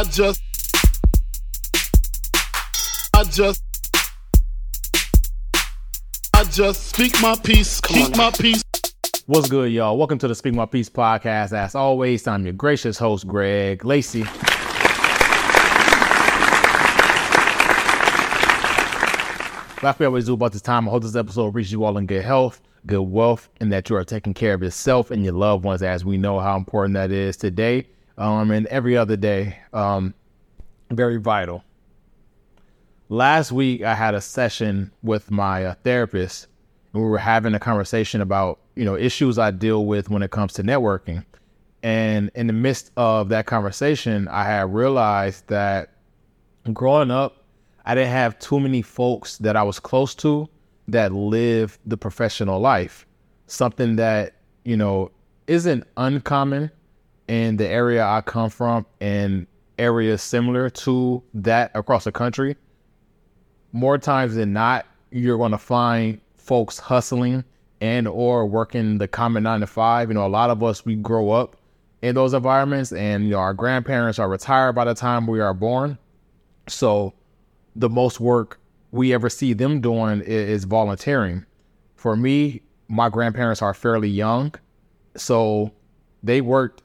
I just, I just, I just speak my peace, keep my peace. What's good, y'all? Welcome to the Speak My Peace podcast. As always, I'm your gracious host, Greg Lacey. Like we always do about this time, I hope this episode reaches you all in good health, good wealth, and that you are taking care of yourself and your loved ones, as we know how important that is today um, and every other day. Um, very vital. Last week, I had a session with my uh, therapist, and we were having a conversation about you know issues I deal with when it comes to networking. And in the midst of that conversation, I had realized that growing up, I didn't have too many folks that I was close to that live the professional life. Something that, you know, isn't uncommon in the area I come from and areas similar to that across the country. More times than not, you're going to find folks hustling and or working the common 9 to 5. You know, a lot of us we grow up in those environments and you know our grandparents are retired by the time we are born. So the most work we ever see them doing is volunteering. For me, my grandparents are fairly young, so they worked.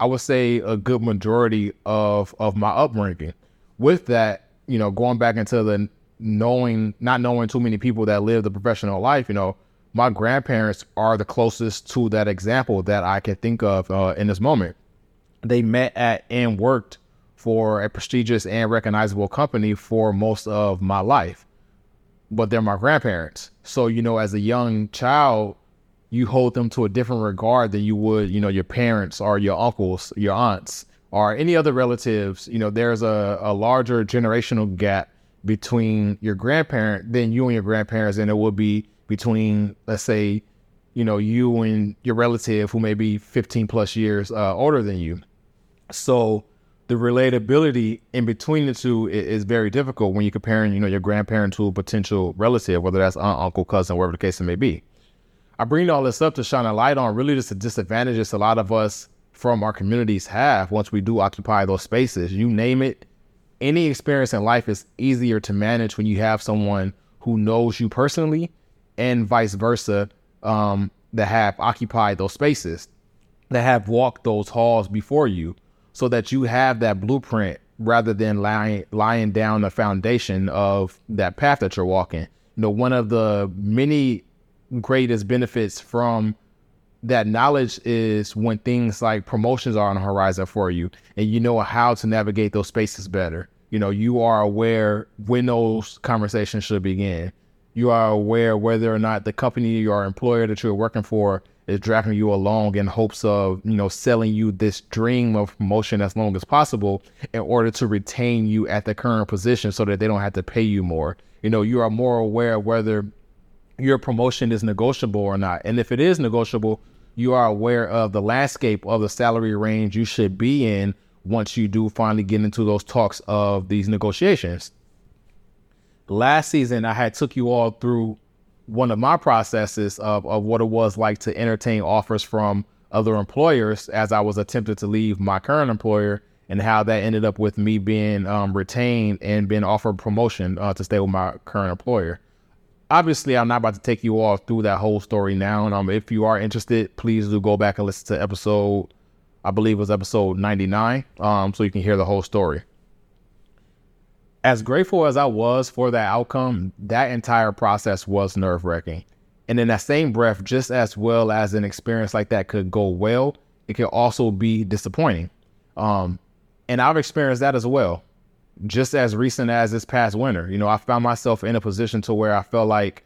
I would say a good majority of of my upbringing. With that, you know, going back into the knowing, not knowing too many people that live the professional life, you know, my grandparents are the closest to that example that I can think of uh, in this moment. They met at and worked for a prestigious and recognizable company for most of my life. But they're my grandparents. So, you know, as a young child, you hold them to a different regard than you would, you know, your parents or your uncles, your aunts, or any other relatives. You know, there's a, a larger generational gap between your grandparent than you and your grandparents, and it would be between, let's say, you know, you and your relative who may be 15 plus years uh, older than you. So the relatability in between the two is, is, very difficult when you're comparing, you know, your grandparent to a potential relative, whether that's aunt, uncle, cousin, whatever the case it may be. I bring all this up to shine a light on really just the disadvantages a lot of us from our communities have once we do occupy those spaces. You name it, any experience in life is easier to manage when you have someone who knows you personally and vice versa um, that have occupied those spaces, that have walked those halls before you so that you have that blueprint rather than lying lying down the foundation of that path that you're walking. You know, one of the many greatest benefits from that knowledge is when things like promotions are on the horizon for you and you know how to navigate those spaces better. You know, you are aware when those conversations should begin. You are aware whether or not the company or employer that you're working for is dragging you along in hopes of, you know, selling you this dream of promotion as long as possible in order to retain you at the current position so that they don't have to pay you more. You know, you are more aware whether your promotion is negotiable or not. And if it is negotiable, you are aware of the landscape of the salary range you should be in once you do finally get into those talks of these negotiations. Last season, I had took you all through one of my processes of, of what it was like to entertain offers from other employers as I was attempting to leave my current employer and how that ended up with me being um, retained and being offered promotion uh, to stay with my current employer. Obviously, I'm not about to take you all through that whole story now. And um, if you are interested, please do go back and listen to episode, I believe it was episode 99, um, so you can hear the whole story as grateful as I was for that outcome, that entire process was nerve wracking. And in that same breath, just as well as an experience like that could go well, it could also be disappointing. Um, and I've experienced that as well. Just as recent as this past winter, you know, I found myself in a position to where I felt like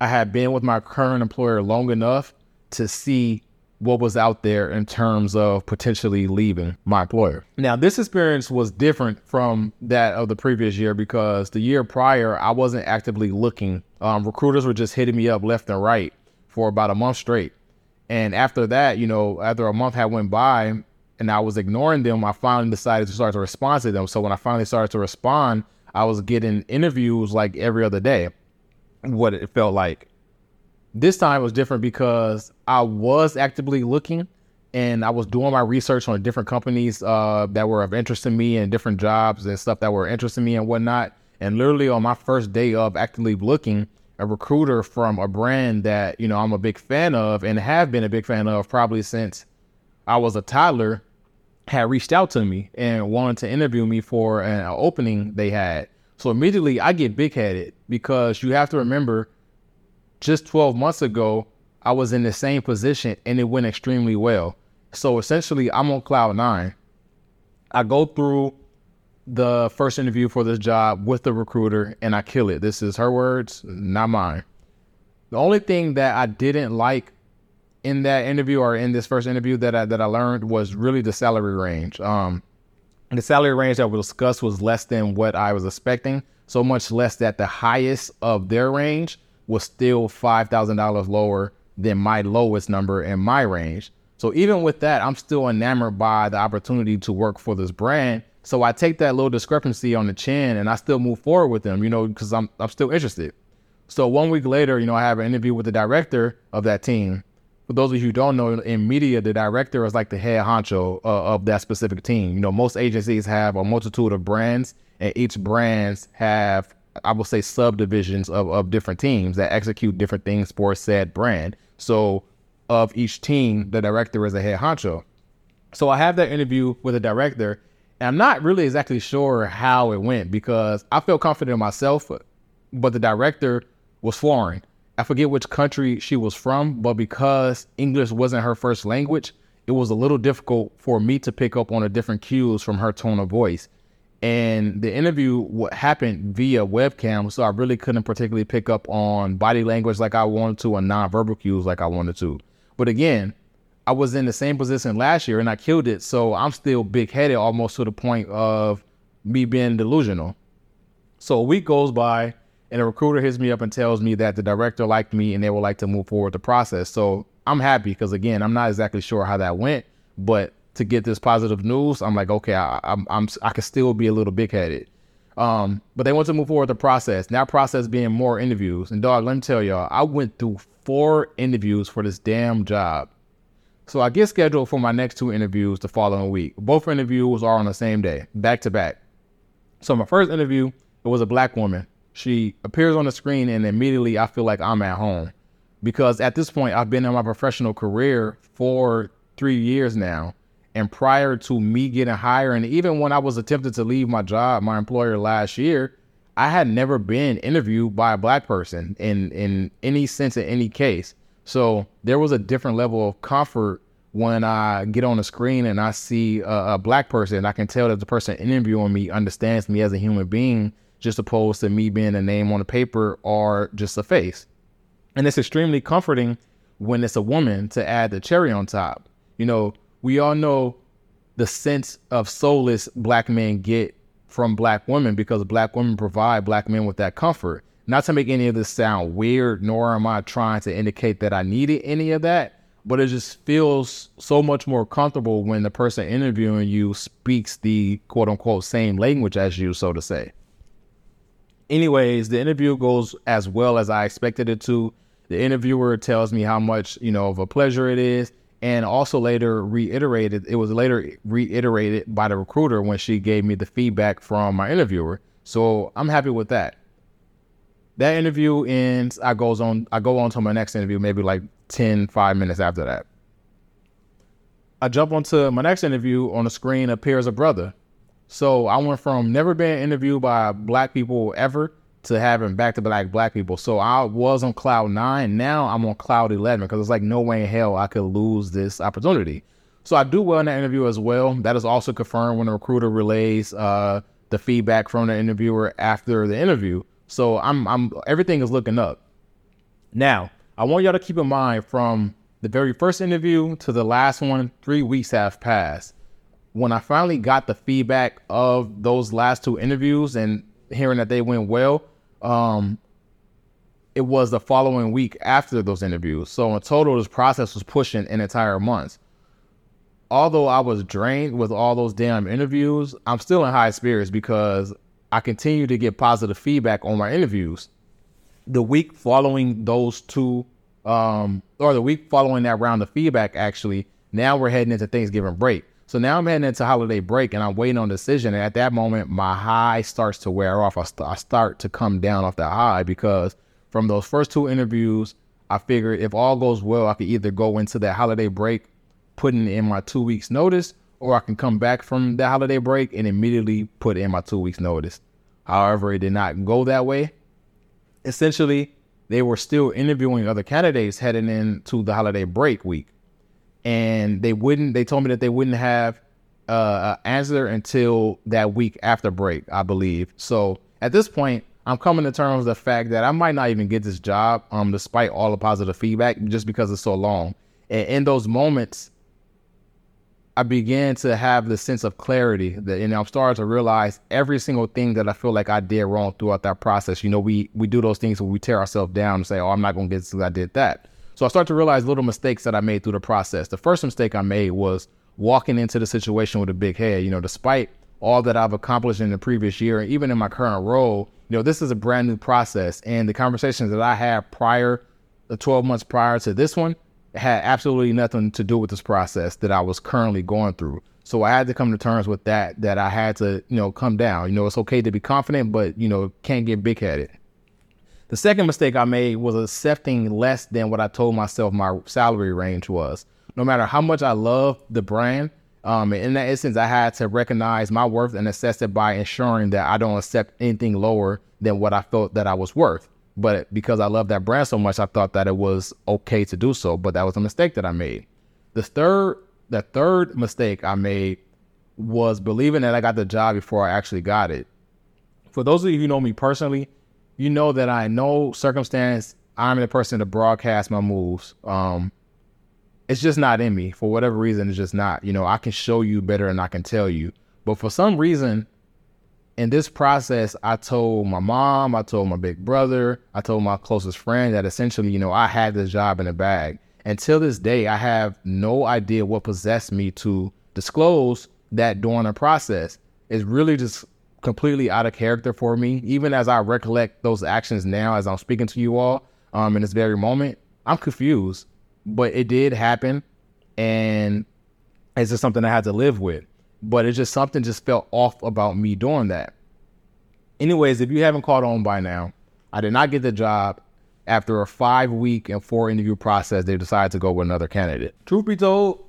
I had been with my current employer long enough to see what was out there in terms of potentially leaving my employer. Now, this experience was different from that of the previous year because the year prior, I wasn't actively looking. Um, recruiters were just hitting me up left and right for about a month straight. And after that, you know, after a month had went by and I was ignoring them, I finally decided to start to respond to them. So when I finally started to respond, I was getting interviews like every other day, what it felt like. This time was different because I was actively looking and I was doing my research on different companies uh, that were of interest to me and different jobs and stuff that were interested in me and whatnot. And literally on my first day of actively looking, a recruiter from a brand that you know I'm a big fan of and have been a big fan of probably since I was a toddler had reached out to me and wanted to interview me for an opening they had. So immediately I get big headed because you have to remember just 12 months ago, I was in the same position and it went extremely well. So essentially, I'm on cloud nine. I go through the first interview for this job with the recruiter and I kill it. This is her words, not mine. The only thing that I didn't like in that interview or in this first interview that I that I learned was really the salary range. Um, the salary range that we discussed was less than what I was expecting, so much less that the highest of their range was still five thousand dollars lower than my lowest number in my range. So even with that, I'm still enamored by the opportunity to work for this brand. So I take that little discrepancy on the chin and I still move forward with them, you know, because I'm I'm still interested. So one week later, you know, I have an interview with the director of that team. For those of you who don't know, in media, the director is like the head honcho uh, of that specific team. You know, most agencies have a multitude of brands, and each brands have, I will say, subdivisions of, of different teams that execute different things for said brand. So of each team, the director is a head honcho. So I have that interview with the director, and I'm not really exactly sure how it went because I feel confident in myself, but the director was foreign. I forget which country she was from, but because English wasn't her first language, it was a little difficult for me to pick up on the different cues from her tone of voice. And the interview what happened via webcam, so I really couldn't particularly pick up on body language like I wanted to and nonverbal cues like I wanted to. But again, I was in the same position last year and I killed it. So I'm still big headed almost to the point of me being delusional. So a week goes by and a recruiter hits me up and tells me that the director liked me and they would like to move forward the process. So I'm happy because again, I'm not exactly sure how that went, but to get this positive news, I'm like, okay, I, I'm, I'm I can still be a little big headed. Um, but they want to move forward the process. Now, process being more interviews. And dog, let me tell y'all, I went through four interviews for this damn job. So I get scheduled for my next two interviews the following week. Both interviews are on the same day, back to back. So my first interview, it was a black woman. She appears on the screen and immediately I feel like I'm at home. Because at this point I've been in my professional career for three years now. And prior to me getting hired, and even when I was attempting to leave my job, my employer last year, I had never been interviewed by a black person in in any sense in any case. So there was a different level of comfort when I get on the screen and I see a, a black person. I can tell that the person interviewing me understands me as a human being, just opposed to me being a name on a paper or just a face. And it's extremely comforting when it's a woman to add the cherry on top. You know, we all know the sense of soulless black men get from black women because black women provide black men with that comfort. Not to make any of this sound weird, nor am I trying to indicate that I needed any of that, but it just feels so much more comfortable when the person interviewing you speaks the quote unquote same language as you, so to say. Anyways, the interview goes as well as I expected it to. The interviewer tells me how much, you know, of a pleasure it is and also later reiterated it was later reiterated by the recruiter when she gave me the feedback from my interviewer. So i'm happy with that. That interview ends i goes on i go on to my next interview maybe like 10 5 minutes after that. I jump onto my next interview on the screen appears a brother so i went from never being interviewed by black people ever to having back to black black people. So I was on cloud nine. Now I'm on cloud 11 because it's like no way in hell I could lose this opportunity. So I do well in that interview as well. That is also confirmed when the recruiter relays uh, the feedback from the interviewer after the interview. So I'm, I'm, everything is looking up. Now, I want y'all to keep in mind from the very first interview to the last one, three weeks have passed. When I finally got the feedback of those last two interviews and hearing that they went well, um, it was the following week after those interviews. So in total, this process was pushing an entire month. Although I was drained with all those damn interviews, I'm still in high spirits because I continue to get positive feedback on my interviews. The week following those two, um, or the week following that round of feedback, actually, Now we're heading into Thanksgiving break. So now I'm heading into holiday break and I'm waiting on decision. And at that moment, my high starts to wear off. I, st- I start to come down off that high because from those first two interviews, I figured if all goes well, I could either go into that holiday break, putting in my two weeks notice, or I can come back from the holiday break and immediately put in my two weeks notice. However, it did not go that way. Essentially, they were still interviewing other candidates heading into the holiday break week. And they wouldn't, they told me that they wouldn't have uh, an answer until that week after break, I believe. So at this point, I'm coming to terms with the fact that I might not even get this job, um, despite all the positive feedback, just because it's so long. And in those moments, I began to have the sense of clarity that, you know, I'm starting to realize every single thing that I feel like I did wrong throughout that process. You know, we we do those things where we tear ourselves down and say, "Oh, I'm not going to get this because I did that." So I start to realize little mistakes that I made through the process. The first mistake I made was walking into the situation with a big head. You know, despite all that I've accomplished in the previous year, and even in my current role, you know, this is a brand new process, and the conversations that I had prior, the 12 months prior to this one, had absolutely nothing to do with this process that I was currently going through. So I had to come to terms with that, that I had to, you know, come down. You know, it's okay to be confident, but, you know, can't get big headed. The second mistake I made was accepting less than what I told myself my salary range was. No matter how much I love the brand, um, in that instance, I had to recognize my worth and assess it by ensuring that I don't accept anything lower than what I felt that I was worth. But because I love that brand so much, I thought that it was okay to do so. But that was a mistake that I made. The third, the third mistake I made was believing that I got the job before I actually got it. For those of you who know me personally, you know that I know circumstance I'm the person to broadcast my moves. Um, it's just not in me for whatever reason. It's just not. You know, I can show you better than I can tell you. But for some reason, in this process, I told my mom, I told my big brother, I told my closest friend that essentially, you know, I had this job in the bag. Until this day, I have no idea what possessed me to disclose that during the process. It's really just completely out of character for me. Even as I recollect those actions now, as I'm speaking to you all um, in this very moment, I'm confused. But it did happen, and it's just something I had to live with but it's just something just felt off about me doing that. Anyways, if you haven't caught on by now, I did not get the job. After a five week and four interview process, they decided to go with another candidate. Truth be told,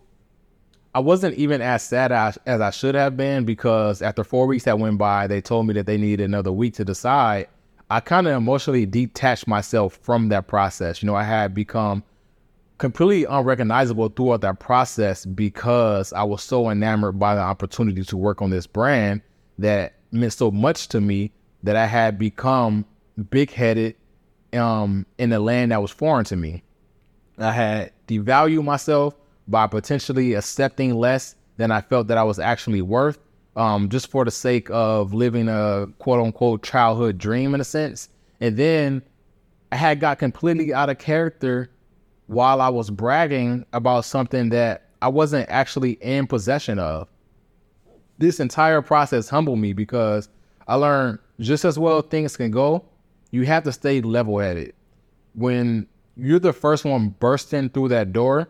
I wasn't even as sad as, as I should have been because after four weeks that went by, they told me that they needed another week to decide. I kind of emotionally detached myself from that process. You know, I had become completely unrecognizable throughout that process because I was so enamored by the opportunity to work on this brand that meant so much to me that I had become big headed um, in a land that was foreign to me. I had devalued myself by potentially accepting less than I felt that I was actually worth, um, just for the sake of living a quote unquote childhood dream in a sense. And then I had got completely out of character while I was bragging about something that I wasn't actually in possession of. This entire process humbled me because I learned just as well things can go, you have to stay level headed. When you're the first one bursting through that door,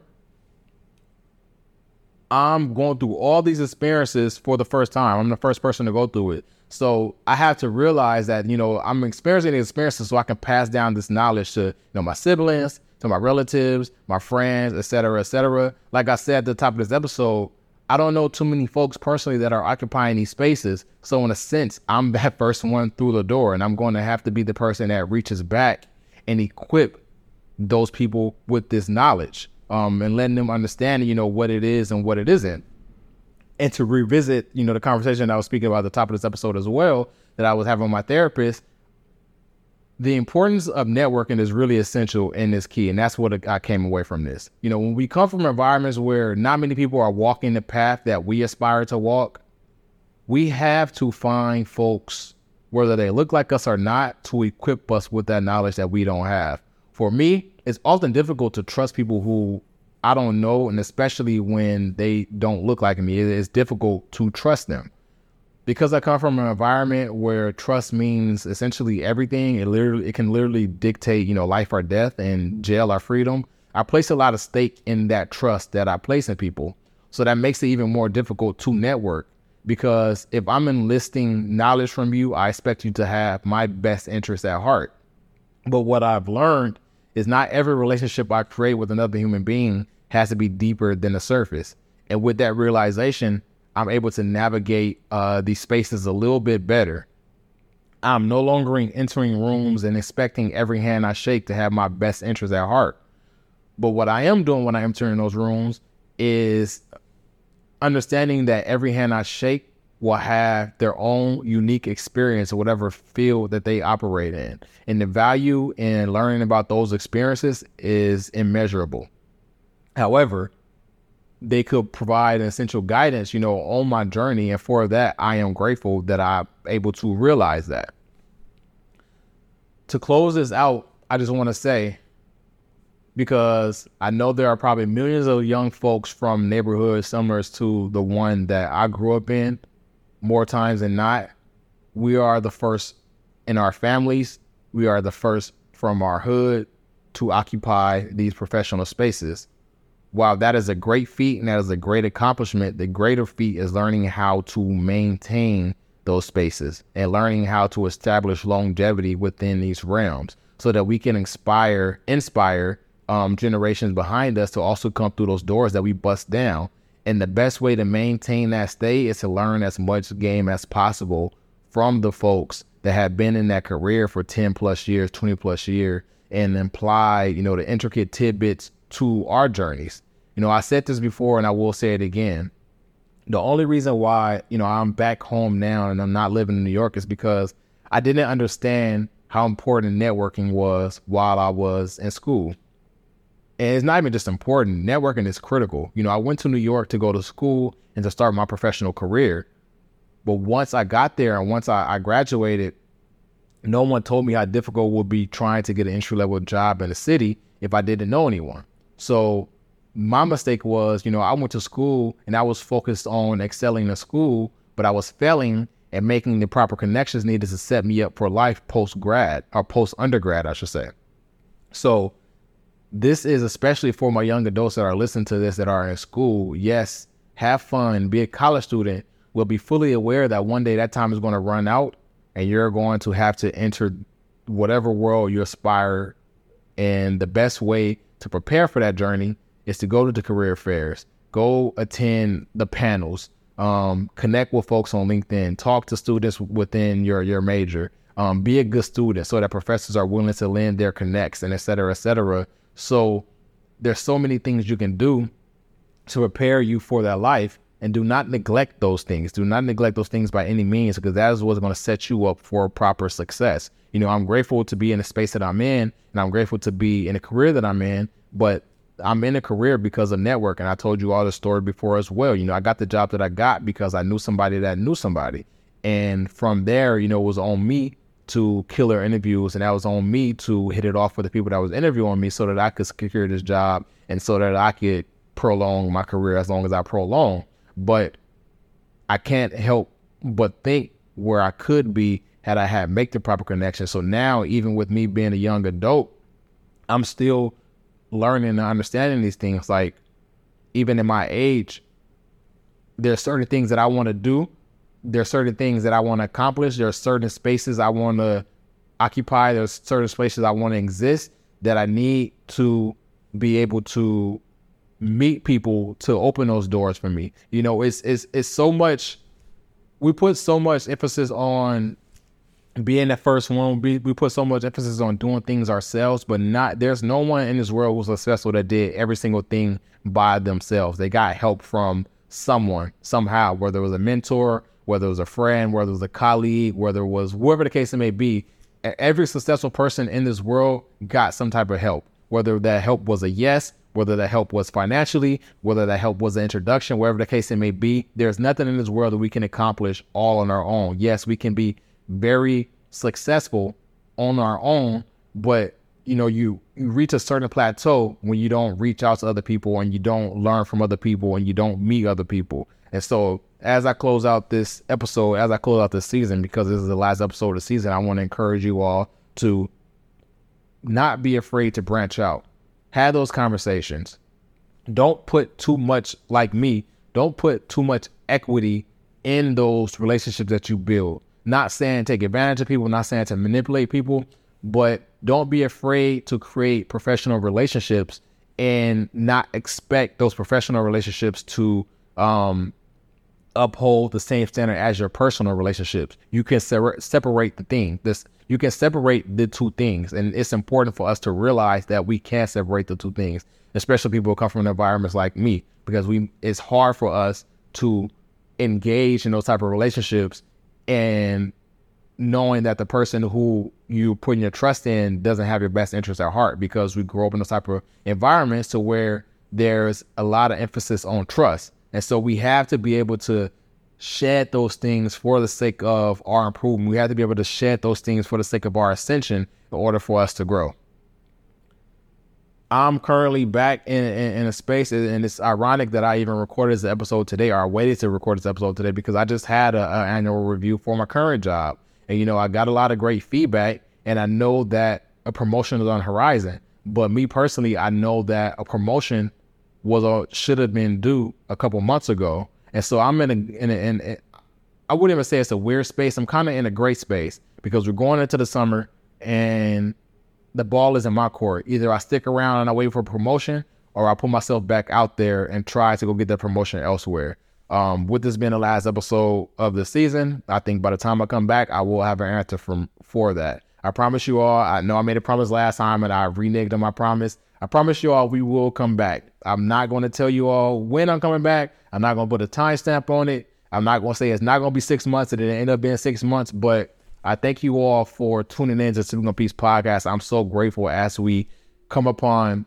I'm going through all these experiences for the first time. I'm the first person to go through it. So I have to realize that, you know, I'm experiencing the experiences so I can pass down this knowledge to, you know, my siblings, to my relatives, my friends, etc., etc. Like I said at the top of this episode, I don't know too many folks personally that are occupying these spaces. So in a sense, I'm that first one through the door, and I'm going to have to be the person that reaches back and equip those people with this knowledge, um, and letting them understand, you know, what it is and what it isn't. And to revisit, you know, the conversation I was speaking about at the top of this episode as well, that I was having with my therapist, the importance of networking is really essential in this key. And that's what I came away from this. You know, when we come from environments where not many people are walking the path that we aspire to walk, we have to find folks, whether they look like us or not, to equip us with that knowledge that we don't have. For me, it's often difficult to trust people who I don't know, and especially when they don't look like me, it's difficult to trust them because I come from an environment where trust means essentially everything, it literally it can literally dictate, you know, life or death and jail or freedom. I place a lot of stake in that trust that I place in people. So that makes it even more difficult to network because if I'm enlisting knowledge from you, I expect you to have my best interest at heart. But what I've learned is not every relationship I create with another human being has to be deeper than the surface. And with that realization, I'm able to navigate uh, these spaces a little bit better. I'm no longer entering rooms and expecting every hand I shake to have my best interest at heart. But what I am doing when I enter those rooms is understanding that every hand I shake will have their own unique experience or whatever field that they operate in. And the value in learning about those experiences is immeasurable. However, they could provide essential guidance, you know, on my journey. And for that, I am grateful that I'm able to realize that. To close this out, I just want to say, because I know there are probably millions of young folks from neighborhoods similar to the one that I grew up in, more times than not. We are the first in our families, we are the first from our hood to occupy these professional spaces while that is a great feat and that is a great accomplishment, the greater feat is learning how to maintain those spaces and learning how to establish longevity within these realms so that we can inspire inspire um, generations behind us to also come through those doors that we bust down. And the best way to maintain that stay is to learn as much game as possible from the folks that have been in that career for 10 plus years, 20 plus year, and apply, you know, the intricate tidbits to our journeys. You know, I said this before and I will say it again. The only reason why, you know, I'm back home now and I'm not living in New York is because I didn't understand how important networking was while I was in school. And it's not even just important, networking is critical. You know, I went to New York to go to school and to start my professional career. But once I got there and once I, I graduated, no one told me how difficult it would be trying to get an entry level job in the city if I didn't know anyone. So my mistake was, you know, I went to school and I was focused on excelling in school, but I was failing at making the proper connections needed to set me up for life post grad or post undergrad, I should say. So this is especially for my young adults that are listening to this that are in school. Yes, have fun, be a college student. Will be fully aware that one day that time is going to run out and you're going to have to enter whatever world you aspire. And the best way to prepare for that journey is to go to the career fairs, go attend the panels, um, connect with folks on LinkedIn, talk to students within your your major, um, be a good student so that professors are willing to lend their connects and et cetera, et cetera. So there's so many things you can do to prepare you for that life and do not neglect those things. Do not neglect those things by any means because that is what's going to set you up for proper success. You know, I'm grateful to be in the space that I'm in and I'm grateful to be in a career that I'm in, but I'm in a career because of network. And I told you all the story before as well. You know, I got the job that I got because I knew somebody that knew somebody. And from there, you know, it was on me to killer interviews and that was on me to hit it off with the people that was interviewing me so that I could secure this job and so that I could prolong my career as long as I prolong. But I can't help but think where I could be had I had make the proper connection. So now, even with me being a young adult, I'm still learning and understanding these things. Like even in my age, there's certain things that I want to do. There's certain things that I want to accomplish. There are certain spaces I want to occupy. There's certain spaces I want to exist that I need to be able to meet people to open those doors for me. You know, it's it's it's so much we put so much emphasis on being the first one, we, we put so much emphasis on doing things ourselves, but not there's no one in this world who's successful that did every single thing by themselves. They got help from someone somehow, whether it was a mentor, whether it was a friend, whether it was a colleague, whether it was whoever the case it may be. Every successful person in this world got some type of help, whether that help was a yes, whether that help was financially, whether that help was an introduction, wherever the case it may be. There's nothing in this world that we can accomplish all on our own. Yes, we can be very successful on our own, but you know, you, you reach a certain plateau when you don't reach out to other people and you don't learn from other people and you don't meet other people. And so as I close out this episode, as I close out this season, because this is the last episode of the season, I want to encourage you all to not be afraid to branch out. have those conversations. Don't put too much like me. Don't put too much equity in those relationships that you build. Not saying take advantage of people, not saying to manipulate people, but don't be afraid to create professional relationships and not expect those professional relationships to um, uphold the same standard as your personal relationships. You can separate the thing. This you can separate the two things, and it's important for us to realize that we can separate the two things, especially people who come from environments like me, because we it's hard for us to engage in those type of relationships and knowing that the person who you putting your trust in doesn't have your best interest at heart because we grow up in those type of environments to where there's a lot of emphasis on trust. And so we have to be able to shed those things for the sake of our improvement. We have to be able to shed those things for the sake of our ascension in order for us to grow. I'm currently back in, in, in a space, and it's ironic that I even recorded this episode today, or I waited to record this episode today because I just had an annual review for my current job, and you know I got a lot of great feedback, and I know that a promotion is on the horizon. But me personally, I know that a promotion was or should have been due a couple months ago, and so I'm in a in a, in a I wouldn't even say it's a weird space. I'm kind of in a great space because we're going into the summer, and the ball is in my court. Either I stick around and I wait for promotion, or I put myself back out there and try to go get that promotion elsewhere. Um, with this being the last episode of the season, I think by the time I come back, I will have an answer from for that. I promise you all. I know I made a promise last time and I reneged on my promise. I promise you all we will come back. I'm not going to tell you all when I'm coming back. I'm not going to put a timestamp on it. I'm not going to say it's not going to be six months and it end up being six months, but I thank you all for tuning in to Speaking on Peace podcast. I'm so grateful as we come upon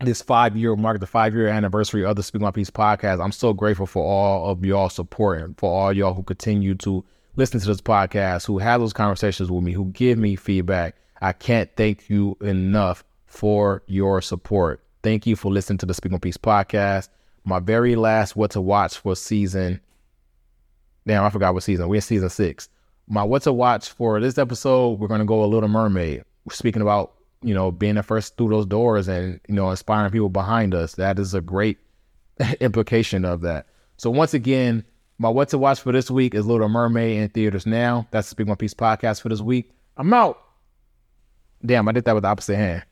this five year mark, the five year anniversary of the Speaking on Peace podcast. I'm so grateful for all of y'all support and for all y'all who continue to listen to this podcast, who have those conversations with me, who give me feedback. I can't thank you enough for your support. Thank you for listening to the Speaking on Peace podcast. My very last what to watch for season. Damn, I forgot what season. We're in season six my what to watch for this episode, we're gonna go a Little Mermaid. We're speaking about you know being the first through those doors and you know inspiring people behind us. That is a great implication of that. So once again, my what to watch for this week is Little Mermaid in theaters now. That's the Speak My Peace podcast for this week. I'm out. Damn, I did that with the opposite hand.